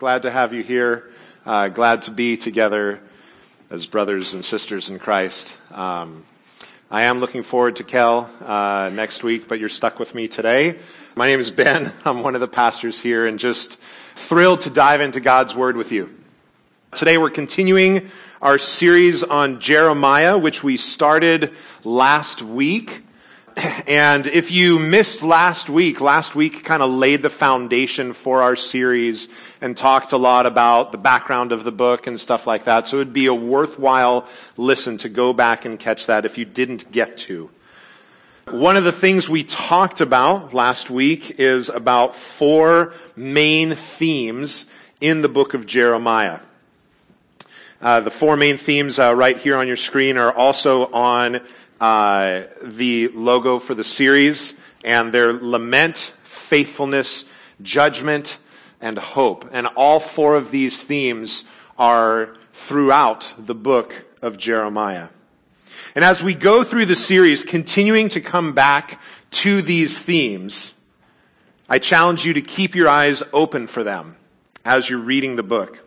Glad to have you here. Uh, glad to be together as brothers and sisters in Christ. Um, I am looking forward to Kel uh, next week, but you're stuck with me today. My name is Ben. I'm one of the pastors here and just thrilled to dive into God's Word with you. Today we're continuing our series on Jeremiah, which we started last week. And if you missed last week, last week kind of laid the foundation for our series and talked a lot about the background of the book and stuff like that. So it would be a worthwhile listen to go back and catch that if you didn't get to. One of the things we talked about last week is about four main themes in the book of Jeremiah. Uh, the four main themes uh, right here on your screen are also on uh, the logo for the series, and their lament, faithfulness, judgment, and hope. And all four of these themes are throughout the book of Jeremiah. And as we go through the series, continuing to come back to these themes, I challenge you to keep your eyes open for them as you're reading the book.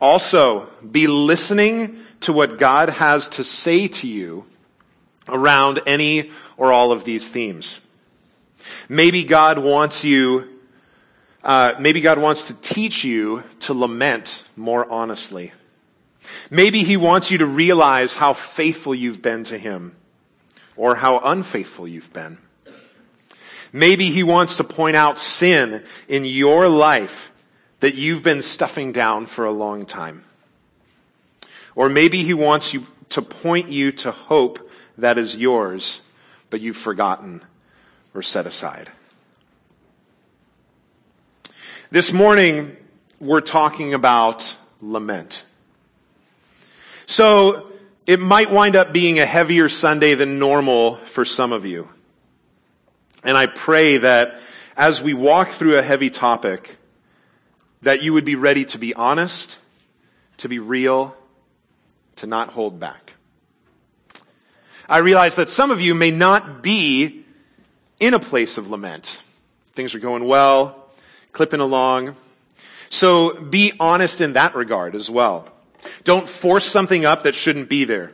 Also, be listening to what God has to say to you around any or all of these themes. Maybe God wants you, uh, maybe God wants to teach you to lament more honestly. Maybe He wants you to realize how faithful you've been to Him or how unfaithful you've been. Maybe He wants to point out sin in your life that you've been stuffing down for a long time. Or maybe He wants you to point you to hope that is yours, but you've forgotten or set aside. This morning, we're talking about lament. So, it might wind up being a heavier Sunday than normal for some of you. And I pray that as we walk through a heavy topic, that you would be ready to be honest, to be real, to not hold back. I realize that some of you may not be in a place of lament. Things are going well, clipping along. So be honest in that regard as well. Don't force something up that shouldn't be there.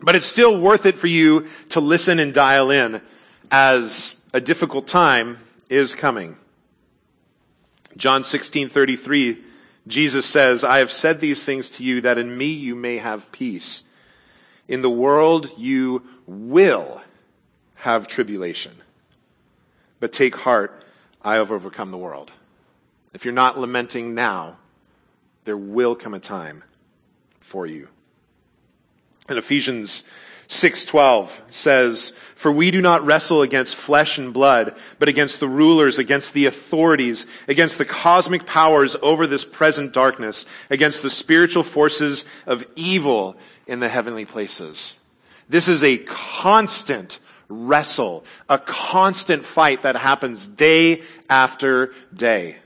But it's still worth it for you to listen and dial in as a difficult time is coming. John 16:33 Jesus says, "I have said these things to you that in me you may have peace." In the world you will have tribulation. But take heart, I have overcome the world. If you're not lamenting now, there will come a time for you. And Ephesians 6:12 says, "For we do not wrestle against flesh and blood, but against the rulers, against the authorities, against the cosmic powers over this present darkness, against the spiritual forces of evil in the heavenly places. This is a constant wrestle, a constant fight that happens day after day.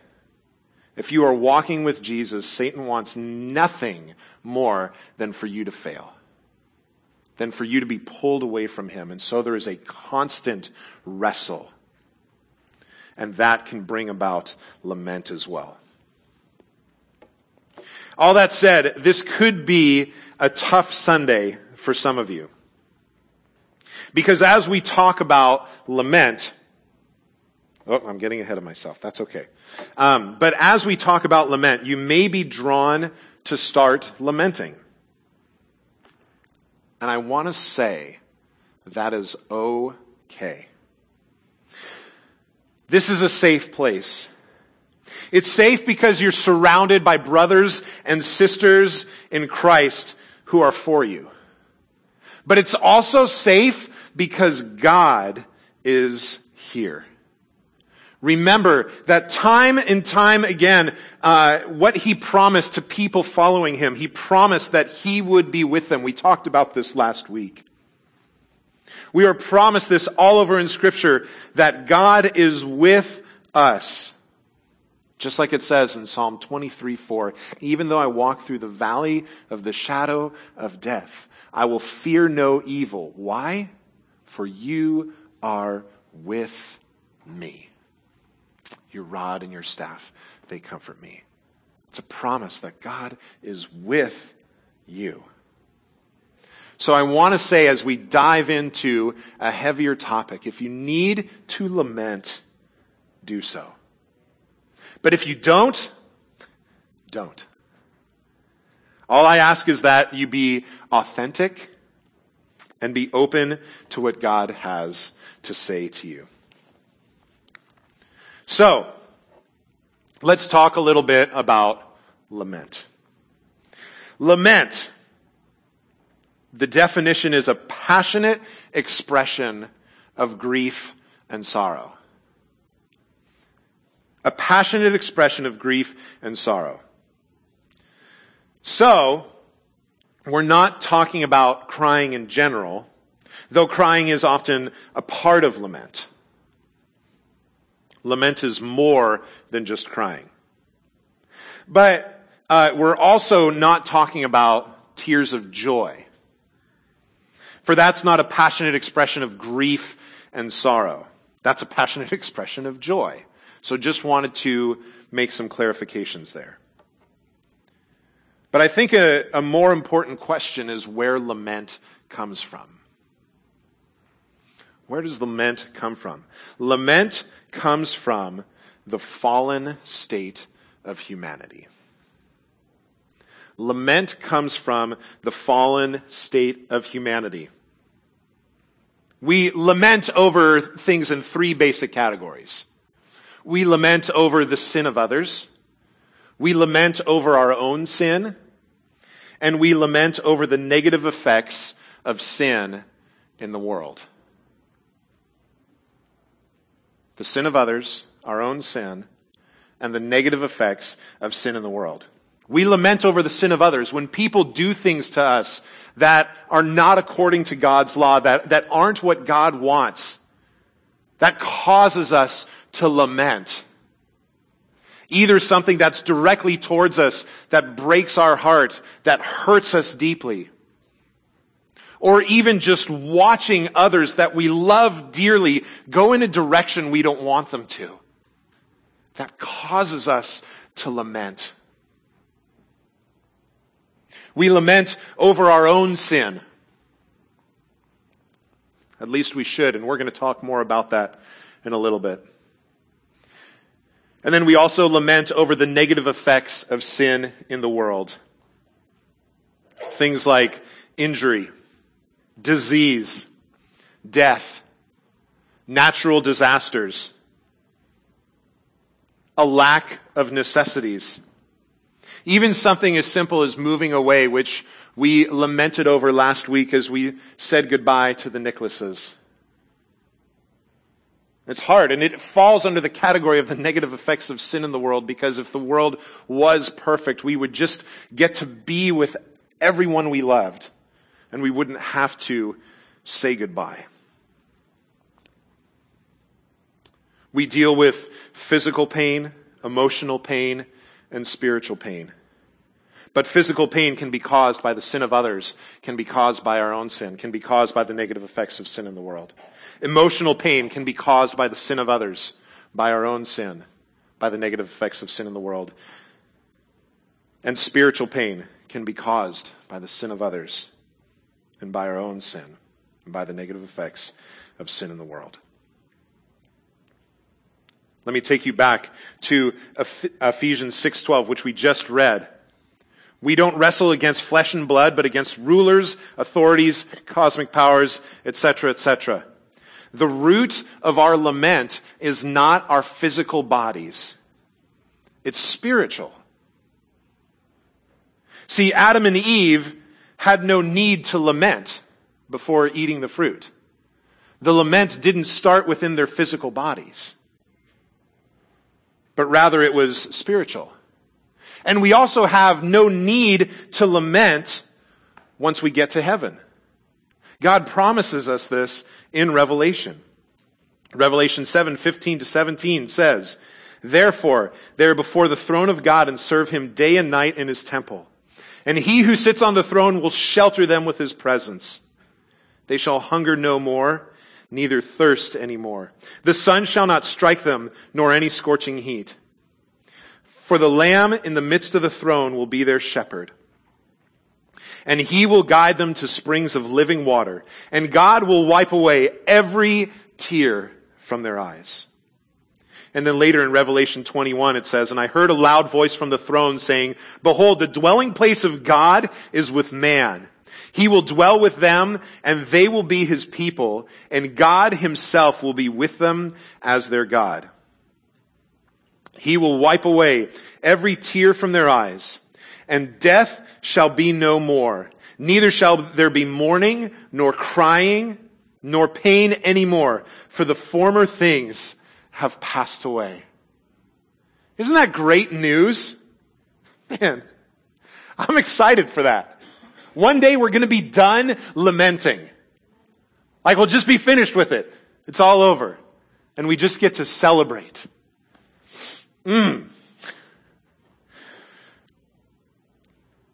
If you are walking with Jesus, Satan wants nothing more than for you to fail, than for you to be pulled away from him. And so there is a constant wrestle. And that can bring about lament as well. All that said, this could be a tough Sunday for some of you. Because as we talk about lament, oh, I'm getting ahead of myself. That's okay. Um, but as we talk about lament, you may be drawn to start lamenting. And I want to say that is okay. This is a safe place. It's safe because you're surrounded by brothers and sisters in Christ who are for you. But it's also safe because God is here. Remember that time and time again, uh, what he promised to people following him, he promised that he would be with them. We talked about this last week. We are promised this all over in scripture that God is with us. Just like it says in Psalm 23, 4, even though I walk through the valley of the shadow of death, I will fear no evil. Why? For you are with me. Your rod and your staff, they comfort me. It's a promise that God is with you. So I want to say as we dive into a heavier topic, if you need to lament, do so. But if you don't, don't. All I ask is that you be authentic and be open to what God has to say to you. So, let's talk a little bit about lament. Lament. The definition is a passionate expression of grief and sorrow. A passionate expression of grief and sorrow. So, we're not talking about crying in general, though crying is often a part of lament. Lament is more than just crying. But uh, we're also not talking about tears of joy. For that's not a passionate expression of grief and sorrow. That's a passionate expression of joy. So just wanted to make some clarifications there. But I think a, a more important question is where lament comes from. Where does lament come from? Lament comes from the fallen state of humanity. Lament comes from the fallen state of humanity. We lament over things in three basic categories. We lament over the sin of others. We lament over our own sin and we lament over the negative effects of sin in the world. The sin of others, our own sin, and the negative effects of sin in the world. We lament over the sin of others when people do things to us that are not according to God's law, that, that aren't what God wants. That causes us to lament. Either something that's directly towards us, that breaks our heart, that hurts us deeply. Or even just watching others that we love dearly go in a direction we don't want them to. That causes us to lament. We lament over our own sin. At least we should, and we're going to talk more about that in a little bit. And then we also lament over the negative effects of sin in the world. Things like injury, disease, death, natural disasters, a lack of necessities. Even something as simple as moving away, which we lamented over last week as we said goodbye to the Nicholases. It's hard, and it falls under the category of the negative effects of sin in the world because if the world was perfect, we would just get to be with everyone we loved, and we wouldn't have to say goodbye. We deal with physical pain, emotional pain, and spiritual pain. But physical pain can be caused by the sin of others, can be caused by our own sin, can be caused by the negative effects of sin in the world. Emotional pain can be caused by the sin of others, by our own sin, by the negative effects of sin in the world. And spiritual pain can be caused by the sin of others and by our own sin and by the negative effects of sin in the world. Let me take you back to Ephesians 6:12 which we just read. We don't wrestle against flesh and blood but against rulers, authorities, cosmic powers, etc., etc. The root of our lament is not our physical bodies. It's spiritual. See, Adam and Eve had no need to lament before eating the fruit. The lament didn't start within their physical bodies, but rather it was spiritual. And we also have no need to lament once we get to heaven. God promises us this in Revelation. Revelation 7, 15 to 17 says, Therefore, they are before the throne of God and serve him day and night in his temple. And he who sits on the throne will shelter them with his presence. They shall hunger no more, neither thirst any more. The sun shall not strike them, nor any scorching heat. For the Lamb in the midst of the throne will be their shepherd. And he will guide them to springs of living water. And God will wipe away every tear from their eyes. And then later in Revelation 21 it says, And I heard a loud voice from the throne saying, Behold, the dwelling place of God is with man. He will dwell with them and they will be his people and God himself will be with them as their God. He will wipe away every tear from their eyes and death shall be no more. Neither shall there be mourning nor crying nor pain anymore for the former things have passed away. Isn't that great news? Man, I'm excited for that. One day we're going to be done lamenting. Like we'll just be finished with it. It's all over. And we just get to celebrate. Mm.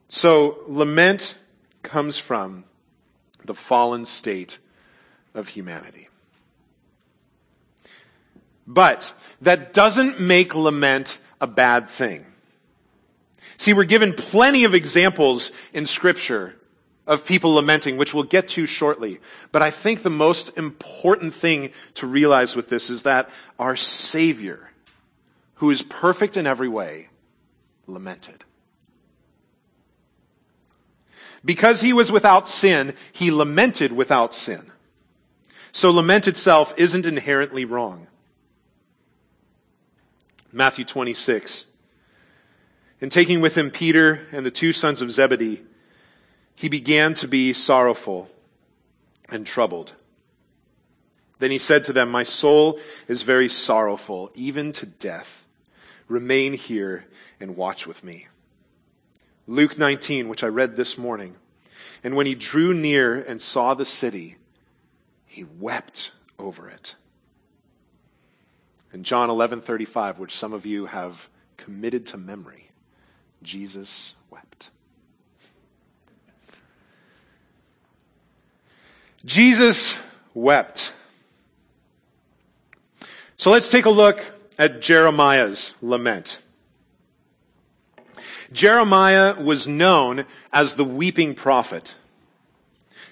So lament comes from the fallen state of humanity. But that doesn't make lament a bad thing. See, we're given plenty of examples in scripture of people lamenting, which we'll get to shortly. But I think the most important thing to realize with this is that our Savior, who is perfect in every way, lamented. Because he was without sin, he lamented without sin. So lament itself isn't inherently wrong. Matthew 26. And taking with him Peter and the two sons of Zebedee, he began to be sorrowful and troubled. Then he said to them, My soul is very sorrowful, even to death. Remain here and watch with me. Luke 19, which I read this morning. And when he drew near and saw the city, he wept over it And John 11:35, which some of you have committed to memory, Jesus wept. Jesus wept. So let's take a look at Jeremiah's lament. Jeremiah was known as the weeping prophet.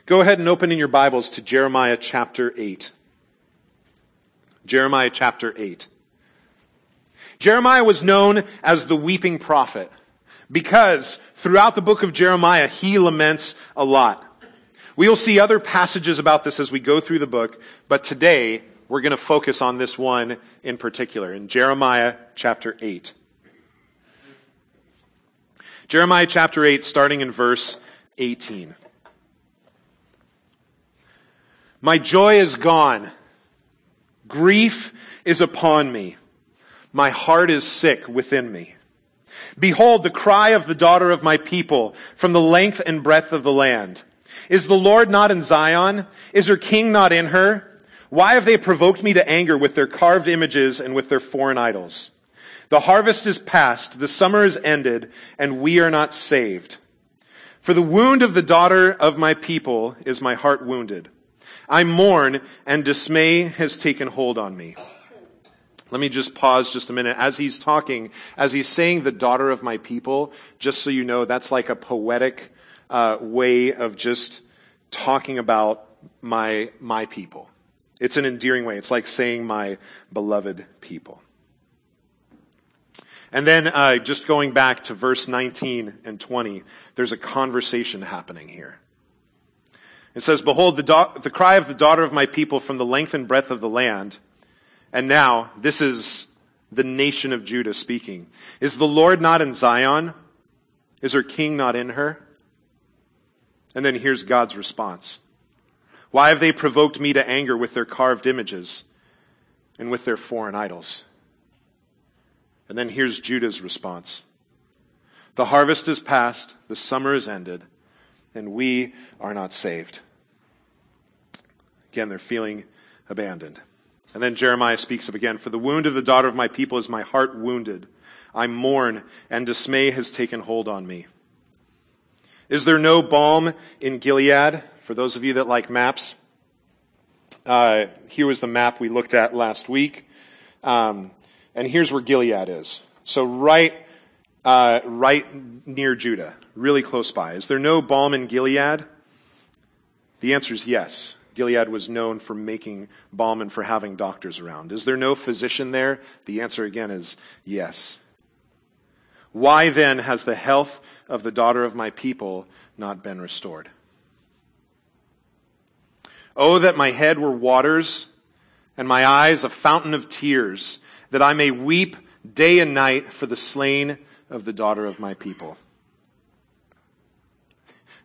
Go ahead and open in your Bibles to Jeremiah chapter 8. Jeremiah chapter 8. Jeremiah was known as the weeping prophet because throughout the book of Jeremiah, he laments a lot. We will see other passages about this as we go through the book, but today we're going to focus on this one in particular in Jeremiah chapter 8. Jeremiah chapter 8, starting in verse 18. My joy is gone Grief is upon me. My heart is sick within me. Behold the cry of the daughter of my people from the length and breadth of the land. Is the Lord not in Zion? Is her king not in her? Why have they provoked me to anger with their carved images and with their foreign idols? The harvest is past, the summer is ended, and we are not saved. For the wound of the daughter of my people is my heart wounded. I mourn and dismay has taken hold on me. Let me just pause just a minute. As he's talking, as he's saying the daughter of my people, just so you know, that's like a poetic uh, way of just talking about my, my people. It's an endearing way. It's like saying my beloved people. And then uh, just going back to verse 19 and 20, there's a conversation happening here. It says, Behold, the, do- the cry of the daughter of my people from the length and breadth of the land. And now, this is the nation of Judah speaking. Is the Lord not in Zion? Is her king not in her? And then here's God's response. Why have they provoked me to anger with their carved images and with their foreign idols? And then here's Judah's response. The harvest is past, the summer is ended, and we are not saved. Again, they're feeling abandoned. And then Jeremiah speaks up again, for the wound of the daughter of my people is my heart wounded. I mourn and dismay has taken hold on me. Is there no balm in Gilead? For those of you that like maps, uh, here was the map we looked at last week. Um, and here's where Gilead is. So right uh, right near Judah, really close by. Is there no balm in Gilead? The answer is yes. Gilead was known for making balm and for having doctors around. Is there no physician there? The answer again is yes. Why then has the health of the daughter of my people not been restored? Oh, that my head were waters and my eyes a fountain of tears, that I may weep day and night for the slain of the daughter of my people.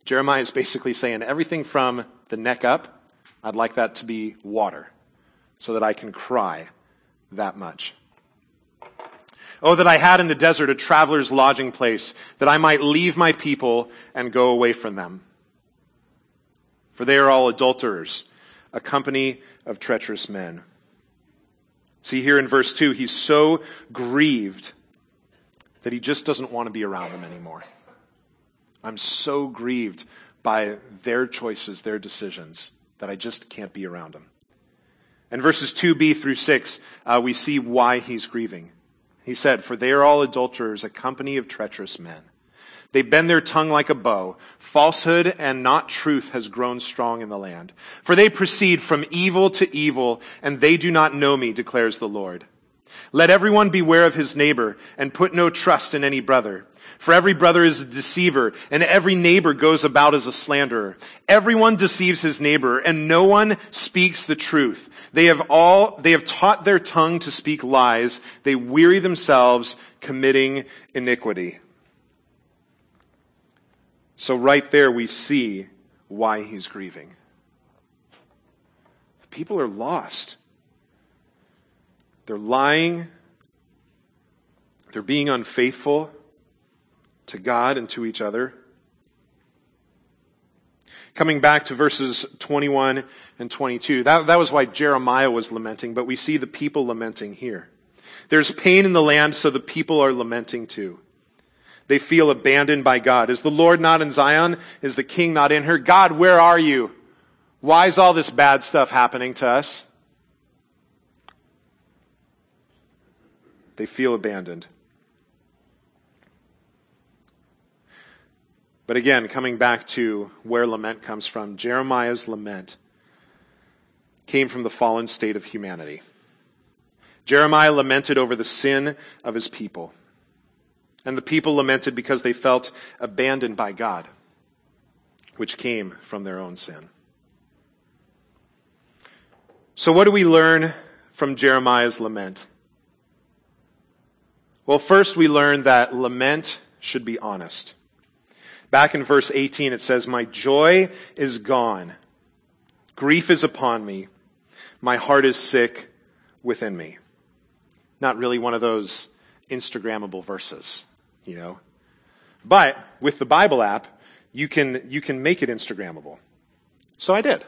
Jeremiah is basically saying everything from the neck up, I'd like that to be water so that I can cry that much. Oh, that I had in the desert a traveler's lodging place, that I might leave my people and go away from them. For they are all adulterers, a company of treacherous men. See here in verse 2, he's so grieved that he just doesn't want to be around them anymore. I'm so grieved by their choices, their decisions, that I just can't be around them. In verses 2b through 6, uh, we see why he's grieving. He said, For they are all adulterers, a company of treacherous men. They bend their tongue like a bow. Falsehood and not truth has grown strong in the land. For they proceed from evil to evil, and they do not know me, declares the Lord. Let everyone beware of his neighbor, and put no trust in any brother. For every brother is a deceiver, and every neighbor goes about as a slanderer. Everyone deceives his neighbor, and no one speaks the truth. They have all, they have taught their tongue to speak lies. They weary themselves committing iniquity. So right there we see why he's grieving. People are lost. They're lying. They're being unfaithful to God and to each other. Coming back to verses 21 and 22, that, that was why Jeremiah was lamenting, but we see the people lamenting here. There's pain in the land, so the people are lamenting too. They feel abandoned by God. Is the Lord not in Zion? Is the king not in her? God, where are you? Why is all this bad stuff happening to us? They feel abandoned. But again, coming back to where lament comes from, Jeremiah's lament came from the fallen state of humanity. Jeremiah lamented over the sin of his people. And the people lamented because they felt abandoned by God, which came from their own sin. So, what do we learn from Jeremiah's lament? Well, first we learn that lament should be honest. Back in verse 18, it says, My joy is gone. Grief is upon me. My heart is sick within me. Not really one of those Instagrammable verses, you know. But with the Bible app, you can, you can make it Instagrammable. So I did.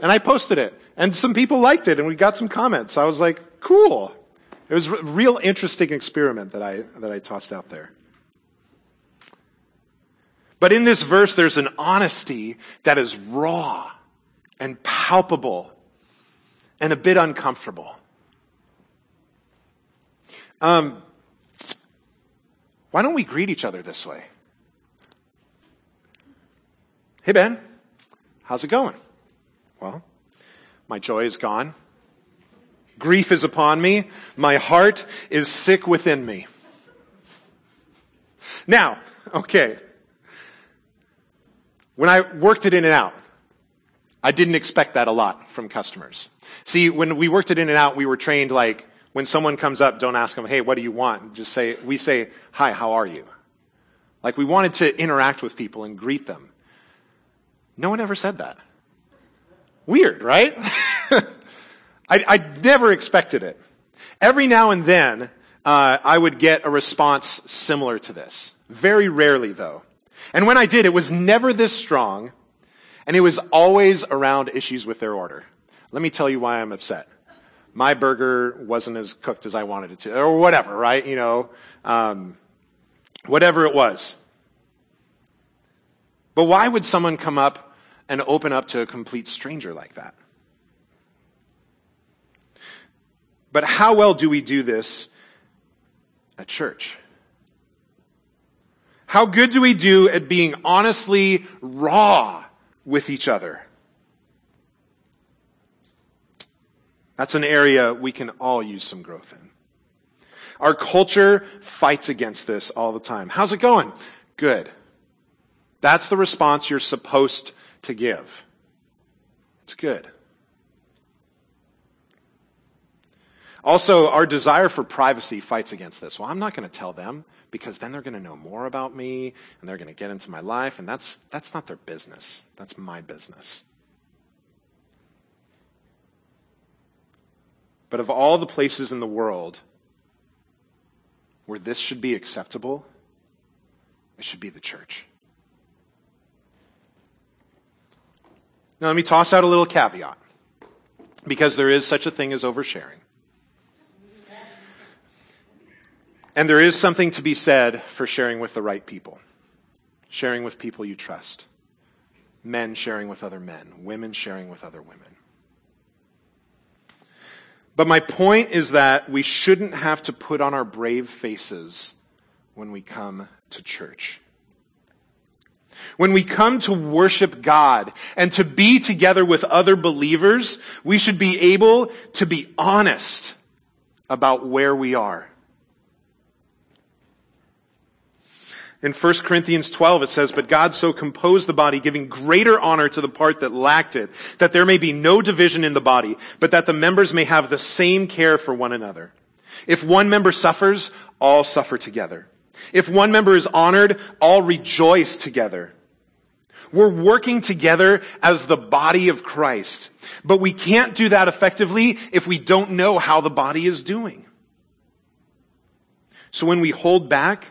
And I posted it. And some people liked it and we got some comments. I was like, cool. It was a real interesting experiment that I, that I tossed out there. But in this verse, there's an honesty that is raw and palpable and a bit uncomfortable. Um, why don't we greet each other this way? Hey, Ben, how's it going? Well, my joy is gone. Grief is upon me. My heart is sick within me. Now, okay, when I worked at In-N-Out, I didn't expect that a lot from customers. See, when we worked at In-N-Out, we were trained like, when someone comes up, don't ask them, hey, what do you want? Just say, we say, hi, how are you? Like we wanted to interact with people and greet them. No one ever said that. Weird, right? I, I, never expected it. Every now and then, uh, I would get a response similar to this. Very rarely, though. And when I did, it was never this strong, and it was always around issues with their order. Let me tell you why I'm upset. My burger wasn't as cooked as I wanted it to, or whatever, right? You know, um, whatever it was. But why would someone come up and open up to a complete stranger like that? But how well do we do this at church? How good do we do at being honestly raw with each other? That's an area we can all use some growth in. Our culture fights against this all the time. How's it going? Good. That's the response you're supposed to give. It's good. Also, our desire for privacy fights against this. Well, I'm not going to tell them because then they're going to know more about me and they're going to get into my life and that's that's not their business. That's my business. But of all the places in the world where this should be acceptable, it should be the church. Now, let me toss out a little caveat because there is such a thing as oversharing. And there is something to be said for sharing with the right people, sharing with people you trust, men sharing with other men, women sharing with other women. But my point is that we shouldn't have to put on our brave faces when we come to church. When we come to worship God and to be together with other believers, we should be able to be honest about where we are. In 1 Corinthians 12 it says, But God so composed the body, giving greater honor to the part that lacked it, that there may be no division in the body, but that the members may have the same care for one another. If one member suffers, all suffer together. If one member is honored, all rejoice together. We're working together as the body of Christ. But we can't do that effectively if we don't know how the body is doing. So when we hold back,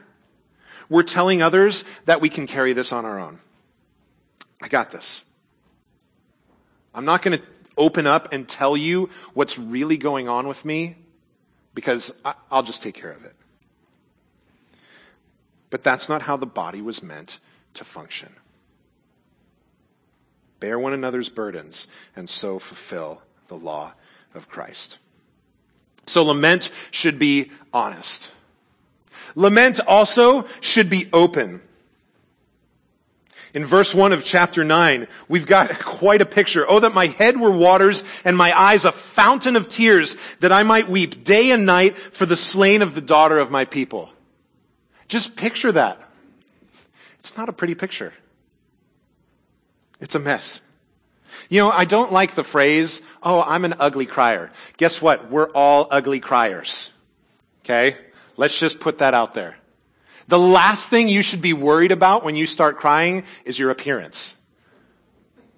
we're telling others that we can carry this on our own. I got this. I'm not going to open up and tell you what's really going on with me because I'll just take care of it. But that's not how the body was meant to function. Bear one another's burdens and so fulfill the law of Christ. So lament should be honest. Lament also should be open. In verse 1 of chapter 9, we've got quite a picture. Oh, that my head were waters and my eyes a fountain of tears, that I might weep day and night for the slain of the daughter of my people. Just picture that. It's not a pretty picture. It's a mess. You know, I don't like the phrase, oh, I'm an ugly crier. Guess what? We're all ugly criers. Okay? Let's just put that out there. The last thing you should be worried about when you start crying is your appearance.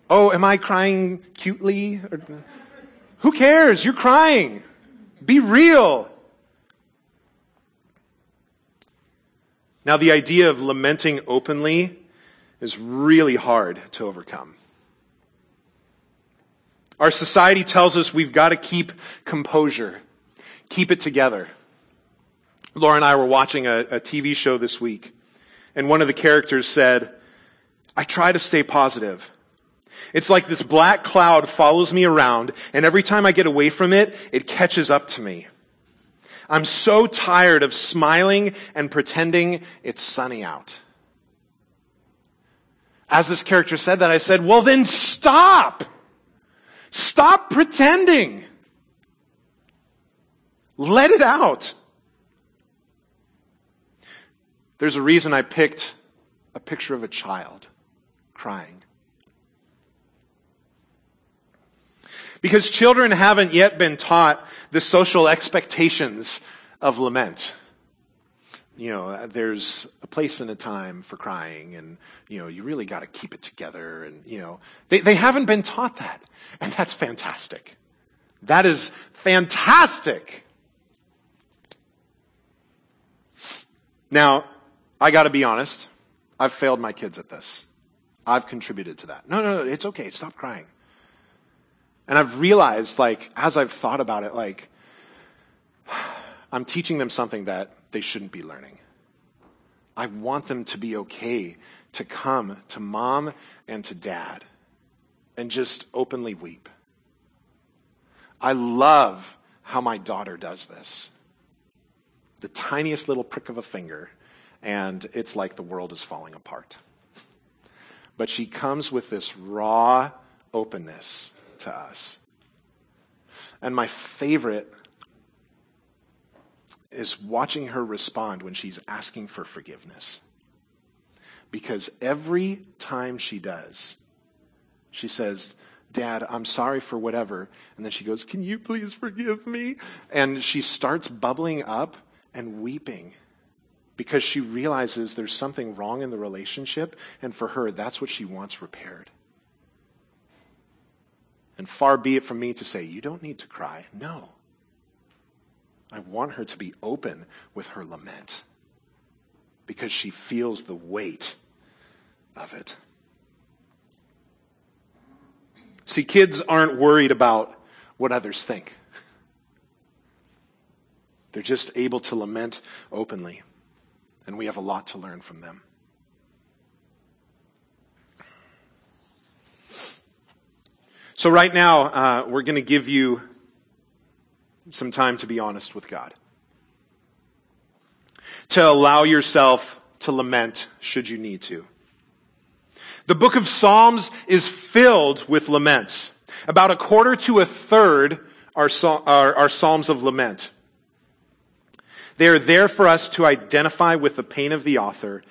Oh, am I crying cutely? Who cares? You're crying. Be real. Now, the idea of lamenting openly is really hard to overcome. Our society tells us we've got to keep composure, keep it together. Laura and I were watching a, a TV show this week, and one of the characters said, I try to stay positive. It's like this black cloud follows me around, and every time I get away from it, it catches up to me. I'm so tired of smiling and pretending it's sunny out. As this character said that, I said, well then stop! Stop pretending! Let it out. There's a reason I picked a picture of a child crying. Because children haven't yet been taught the social expectations of lament. You know, there's a place and a time for crying and, you know, you really gotta keep it together and, you know, they, they haven't been taught that. And that's fantastic. That is fantastic. Now, I got to be honest. I've failed my kids at this. I've contributed to that. No, no, no, it's okay. Stop crying. And I've realized, like, as I've thought about it, like, I'm teaching them something that they shouldn't be learning. I want them to be okay to come to mom and to dad and just openly weep. I love how my daughter does this. The tiniest little prick of a finger and it's like the world is falling apart. But she comes with this raw openness to us. And my favorite is watching her respond when she's asking for forgiveness. Because every time she does, she says, Dad, I'm sorry for whatever. And then she goes, Can you please forgive me? And she starts bubbling up and weeping because she realizes there's something wrong in the relationship. And for her, that's what she wants repaired. And far be it from me to say, You don't need to cry. No. I want her to be open with her lament because she feels the weight of it. See, kids aren't worried about what others think. They're just able to lament openly, and we have a lot to learn from them. So, right now, uh, we're going to give you some time to be honest with God. To allow yourself to lament should you need to. The book of Psalms is filled with laments. About a quarter to a third are, are, are Psalms of lament. They are there for us to identify with the pain of the author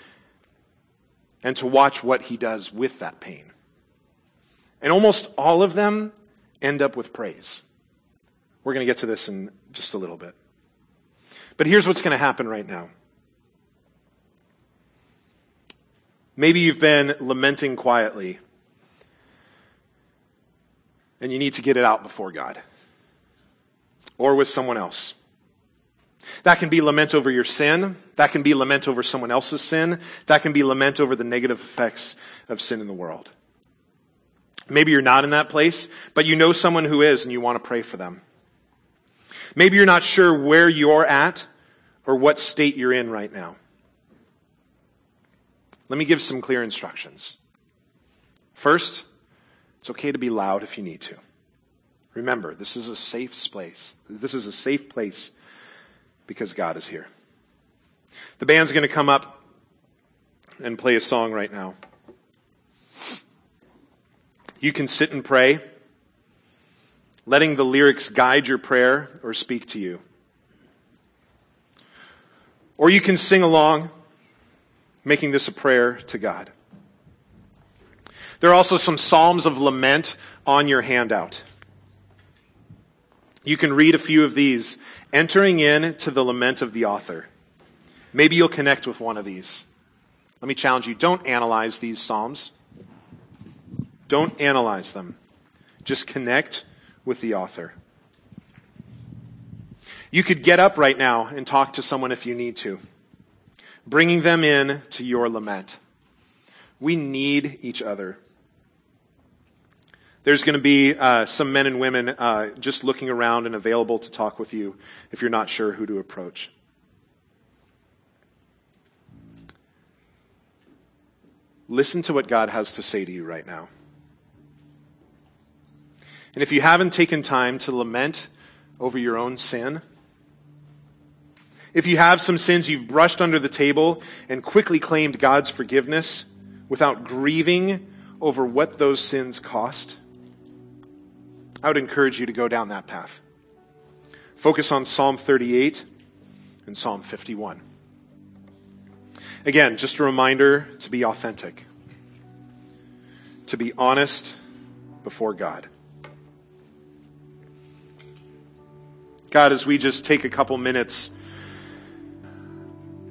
and to watch what he does with that pain. And almost all of them end up with praise. We're going to get to this in just a little bit. But here's what's going to happen right now. Maybe you've been lamenting quietly and you need to get it out before God or with someone else. That can be lament over your sin. That can be lament over someone else's sin. That can be lament over the negative effects of sin in the world. Maybe you're not in that place, but you know someone who is and you want to pray for them. Maybe you're not sure where you're at or what state you're in right now. Let me give some clear instructions. First, it's okay to be loud if you need to. Remember, this is a safe place. This is a safe place because God is here. The band's going to come up and play a song right now. You can sit and pray letting the lyrics guide your prayer or speak to you. Or you can sing along, making this a prayer to God. There are also some Psalms of lament on your handout. You can read a few of these, entering in to the lament of the author. Maybe you'll connect with one of these. Let me challenge you don't analyze these Psalms. Don't analyze them. Just connect with the author. You could get up right now and talk to someone if you need to, bringing them in to your lament. We need each other. There's going to be uh, some men and women uh, just looking around and available to talk with you if you're not sure who to approach. Listen to what God has to say to you right now. And if you haven't taken time to lament over your own sin, if you have some sins you've brushed under the table and quickly claimed God's forgiveness without grieving over what those sins cost, I would encourage you to go down that path. Focus on Psalm 38 and Psalm 51. Again, just a reminder to be authentic, to be honest before God. God, as we just take a couple minutes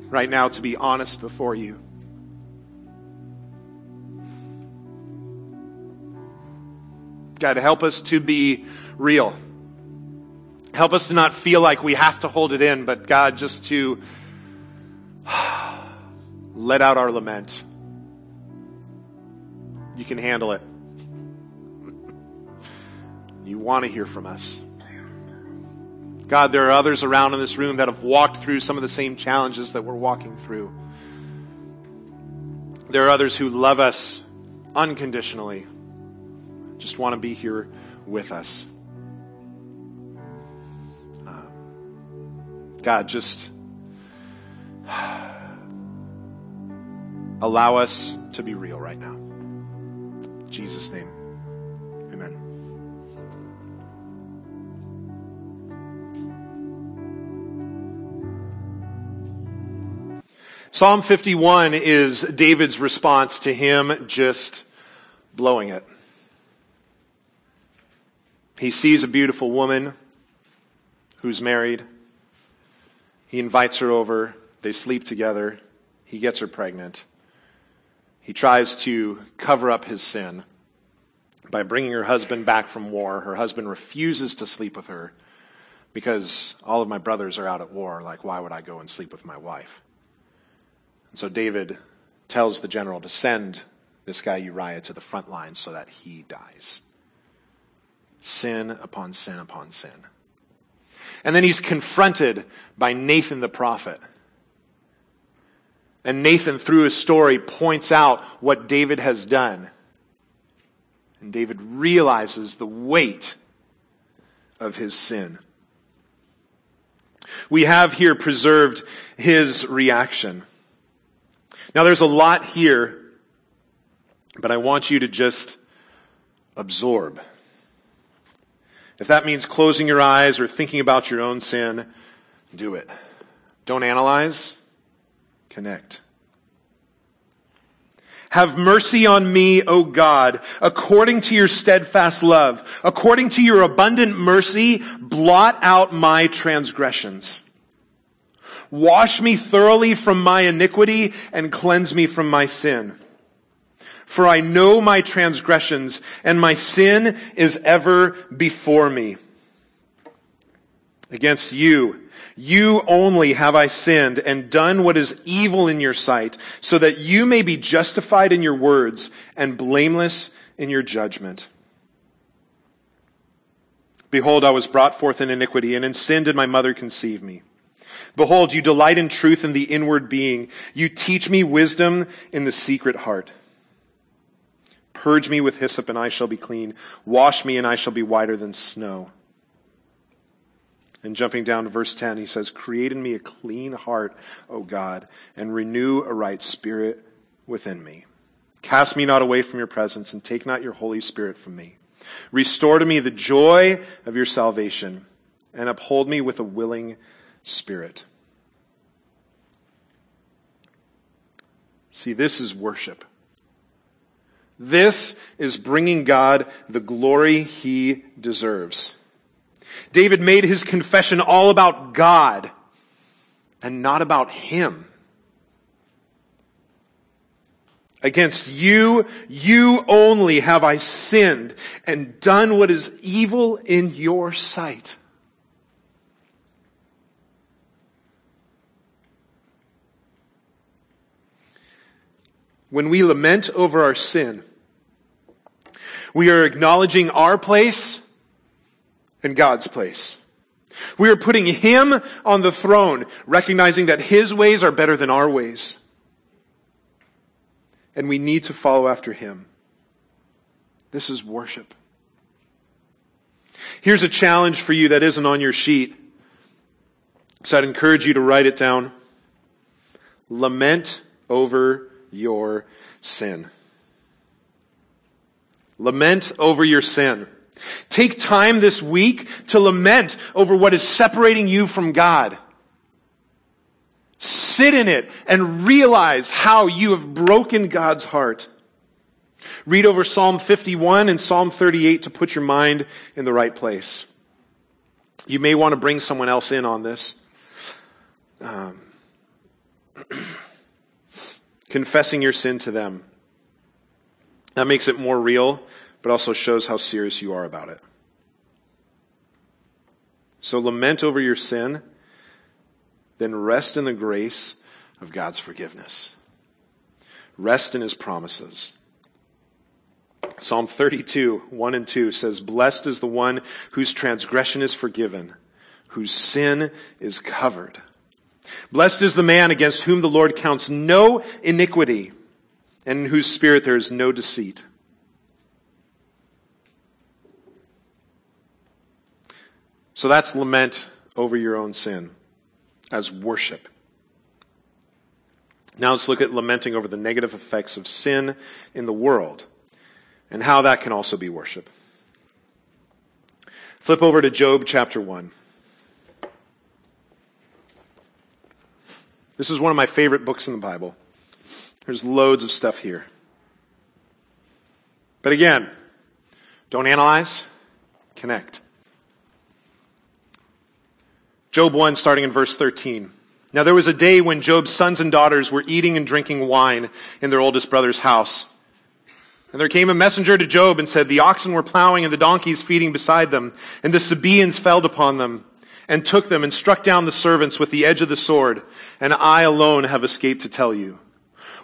right now to be honest before you. God, help us to be real. Help us to not feel like we have to hold it in, but God, just to let out our lament. You can handle it. You want to hear from us. God, there are others around in this room that have walked through some of the same challenges that we're walking through. There are others who love us unconditionally, just want to be here with us. Uh, God, just allow us to be real right now. In Jesus' name, amen. Psalm 51 is David's response to him just blowing it. He sees a beautiful woman who's married. He invites her over. They sleep together. He gets her pregnant. He tries to cover up his sin by bringing her husband back from war. Her husband refuses to sleep with her because all of my brothers are out at war. Like, why would I go and sleep with my wife? And so David tells the general to send this guy Uriah to the front lines so that he dies. Sin upon sin upon sin. And then he's confronted by Nathan the prophet. And Nathan, through his story, points out what David has done. And David realizes the weight of his sin. We have here preserved his reaction. Now there's a lot here, but I want you to just absorb. If that means closing your eyes or thinking about your own sin, do it. Don't analyze, connect. Have mercy on me, O God, according to your steadfast love. According to your abundant mercy, blot out my transgressions. Wash me thoroughly from my iniquity and cleanse me from my sin. For I know my transgressions and my sin is ever before me. Against you, you only have I sinned and done what is evil in your sight so that you may be justified in your words and blameless in your judgment. Behold, I was brought forth in iniquity and in sin did my mother conceive me. Behold, you delight in truth in the inward being. You teach me wisdom in the secret heart. Purge me with hyssop and I shall be clean. Wash me and I shall be whiter than snow. And jumping down to verse 10, he says, Create in me a clean heart, O God, and renew a right spirit within me. Cast me not away from your presence and take not your Holy Spirit from me. Restore to me the joy of your salvation and uphold me with a willing Spirit. See, this is worship. This is bringing God the glory he deserves. David made his confession all about God and not about him. Against you, you only have I sinned and done what is evil in your sight. When we lament over our sin, we are acknowledging our place and God's place. We are putting Him on the throne, recognizing that His ways are better than our ways. And we need to follow after Him. This is worship. Here's a challenge for you that isn't on your sheet. So I'd encourage you to write it down. Lament over your sin. Lament over your sin. Take time this week to lament over what is separating you from God. Sit in it and realize how you have broken God's heart. Read over Psalm 51 and Psalm 38 to put your mind in the right place. You may want to bring someone else in on this. Um, confessing your sin to them. That makes it more real, but also shows how serious you are about it. So lament over your sin, then rest in the grace of God's forgiveness. Rest in his promises. Psalm 32, 1 and 2 says, Blessed is the one whose transgression is forgiven, whose sin is covered. Blessed is the man against whom the Lord counts no iniquity and in whose spirit there is no deceit. So that's lament over your own sin as worship. Now let's look at lamenting over the negative effects of sin in the world and how that can also be worship. Flip over to Job chapter 1. This is one of my favorite books in the Bible. There's loads of stuff here. But again, don't analyze, connect. Job 1, starting in verse 13. Now there was a day when Job's sons and daughters were eating and drinking wine in their oldest brother's house. And there came a messenger to Job and said, The oxen were plowing and the donkeys feeding beside them, and the Sabaeans fell upon them and took them and struck down the servants with the edge of the sword, and I alone have escaped to tell you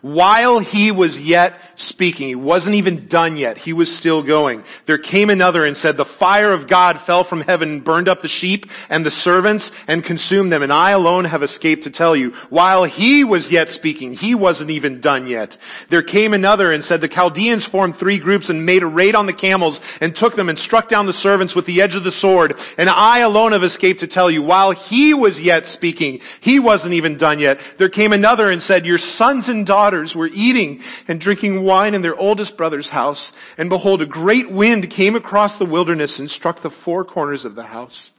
while he was yet speaking, he wasn't even done yet, he was still going. There came another and said, the fire of God fell from heaven and burned up the sheep and the servants and consumed them, and I alone have escaped to tell you. While he was yet speaking, he wasn't even done yet. There came another and said, the Chaldeans formed three groups and made a raid on the camels and took them and struck down the servants with the edge of the sword, and I alone have escaped to tell you. While he was yet speaking, he wasn't even done yet. There came another and said, your sons and daughters daughters were eating and drinking wine in their oldest brother's house. And behold, a great wind came across the wilderness and struck the four corners of the house.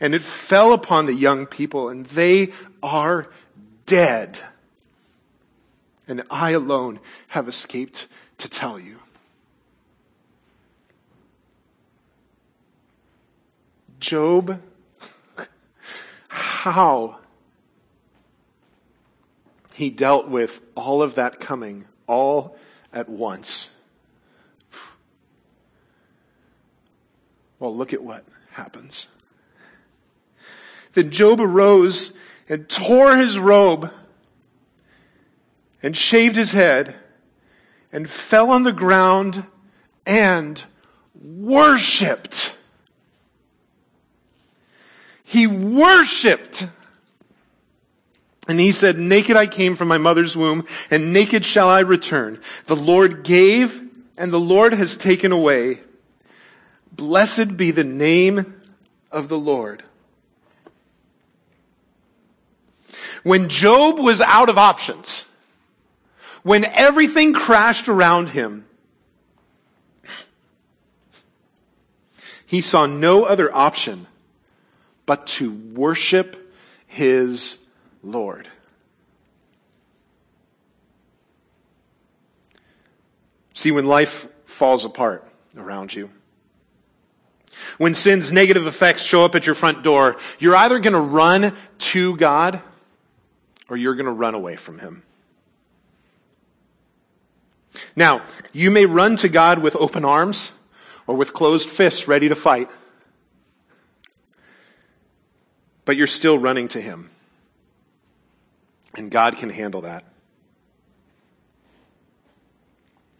And it fell upon the young people and they are dead. And I alone have escaped to tell you. Job, how he dealt with all of that coming all at once. Well, look at what happens. Then Job arose and tore his robe and shaved his head and fell on the ground and worshiped. He worshiped. And he said, naked I came from my mother's womb, and naked shall I return. The Lord gave, and the Lord has taken away. Blessed be the name of the Lord. When Job was out of options, when everything crashed around him, he saw no other option but to worship his Lord. See, when life falls apart around you, when sin's negative effects show up at your front door, you're either going to run to God or you're going to run away from Him. Now, you may run to God with open arms or with closed fists ready to fight, but you're still running to Him. And God can handle that.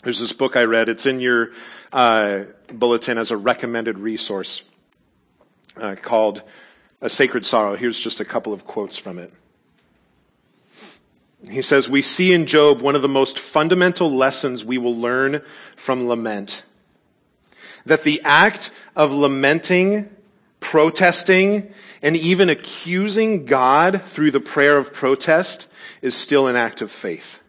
There's this book I read. It's in your uh, bulletin as a recommended resource uh, called A Sacred Sorrow. Here's just a couple of quotes from it. He says, We see in Job one of the most fundamental lessons we will learn from lament. That the act of lamenting protesting, and even accusing God through the prayer of protest is still an act of faith.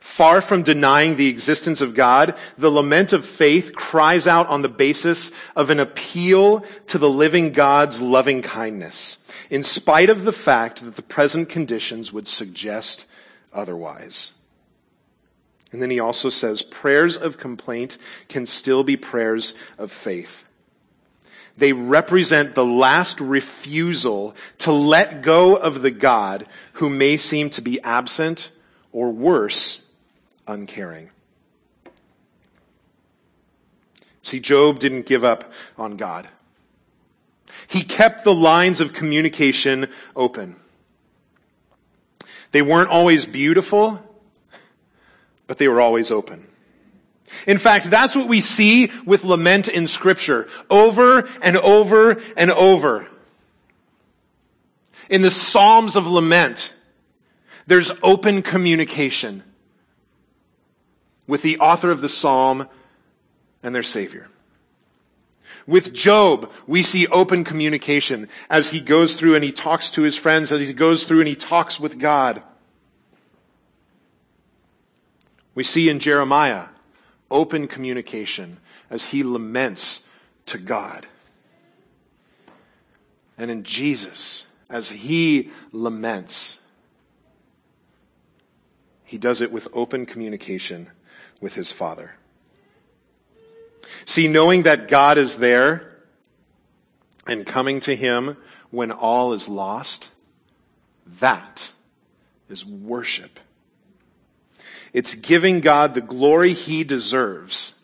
Far from denying the existence of God, the lament of faith cries out on the basis of an appeal to the living God's loving kindness, in spite of the fact that the present conditions would suggest otherwise. And then he also says prayers of complaint can still be prayers of faith. They represent the last refusal to let go of the God who may seem to be absent or worse, uncaring. See, Job didn't give up on God. He kept the lines of communication open. They weren't always beautiful, but they were always open. In fact, that's what we see with lament in scripture over and over and over. In the Psalms of lament, there's open communication with the author of the Psalm and their Savior. With Job, we see open communication as he goes through and he talks to his friends, as he goes through and he talks with God. We see in Jeremiah open communication as he laments to God. And in Jesus, as he laments, he does it with open communication with his Father. See, knowing that God is there and coming to him when all is lost, that is worship. It's giving God the glory he deserves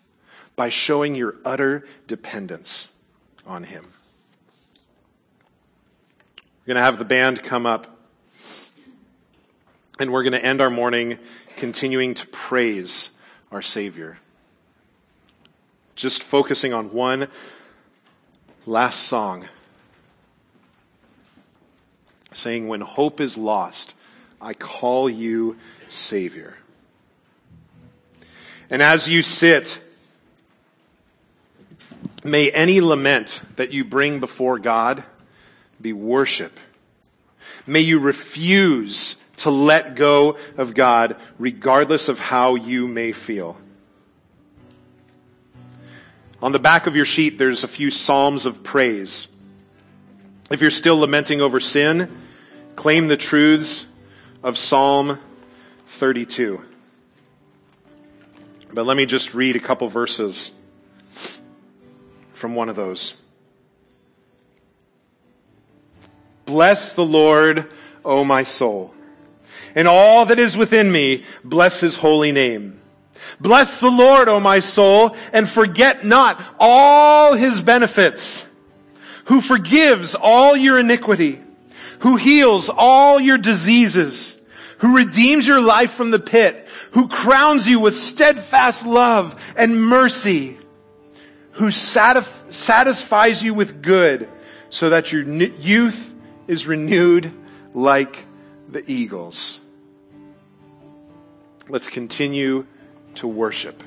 by showing your utter dependence on him. We're going to have the band come up and we're going to end our morning continuing to praise our Savior. Just focusing on one last song saying, When hope is lost, I call you Savior. And as you sit, may any lament that you bring before God be worship. May you refuse to let go of God regardless of how you may feel. On the back of your sheet, there's a few Psalms of praise. If you're still lamenting over sin, claim the truths of Psalm 32. But let me just read a couple verses from one of those. Bless the Lord, O my soul, and all that is within me, bless his holy name. Bless the Lord, O my soul, and forget not all his benefits, who forgives all your iniquity, who heals all your diseases, who redeems your life from the pit, who crowns you with steadfast love and mercy, who satisfies you with good so that your youth is renewed like the eagles. Let's continue to worship.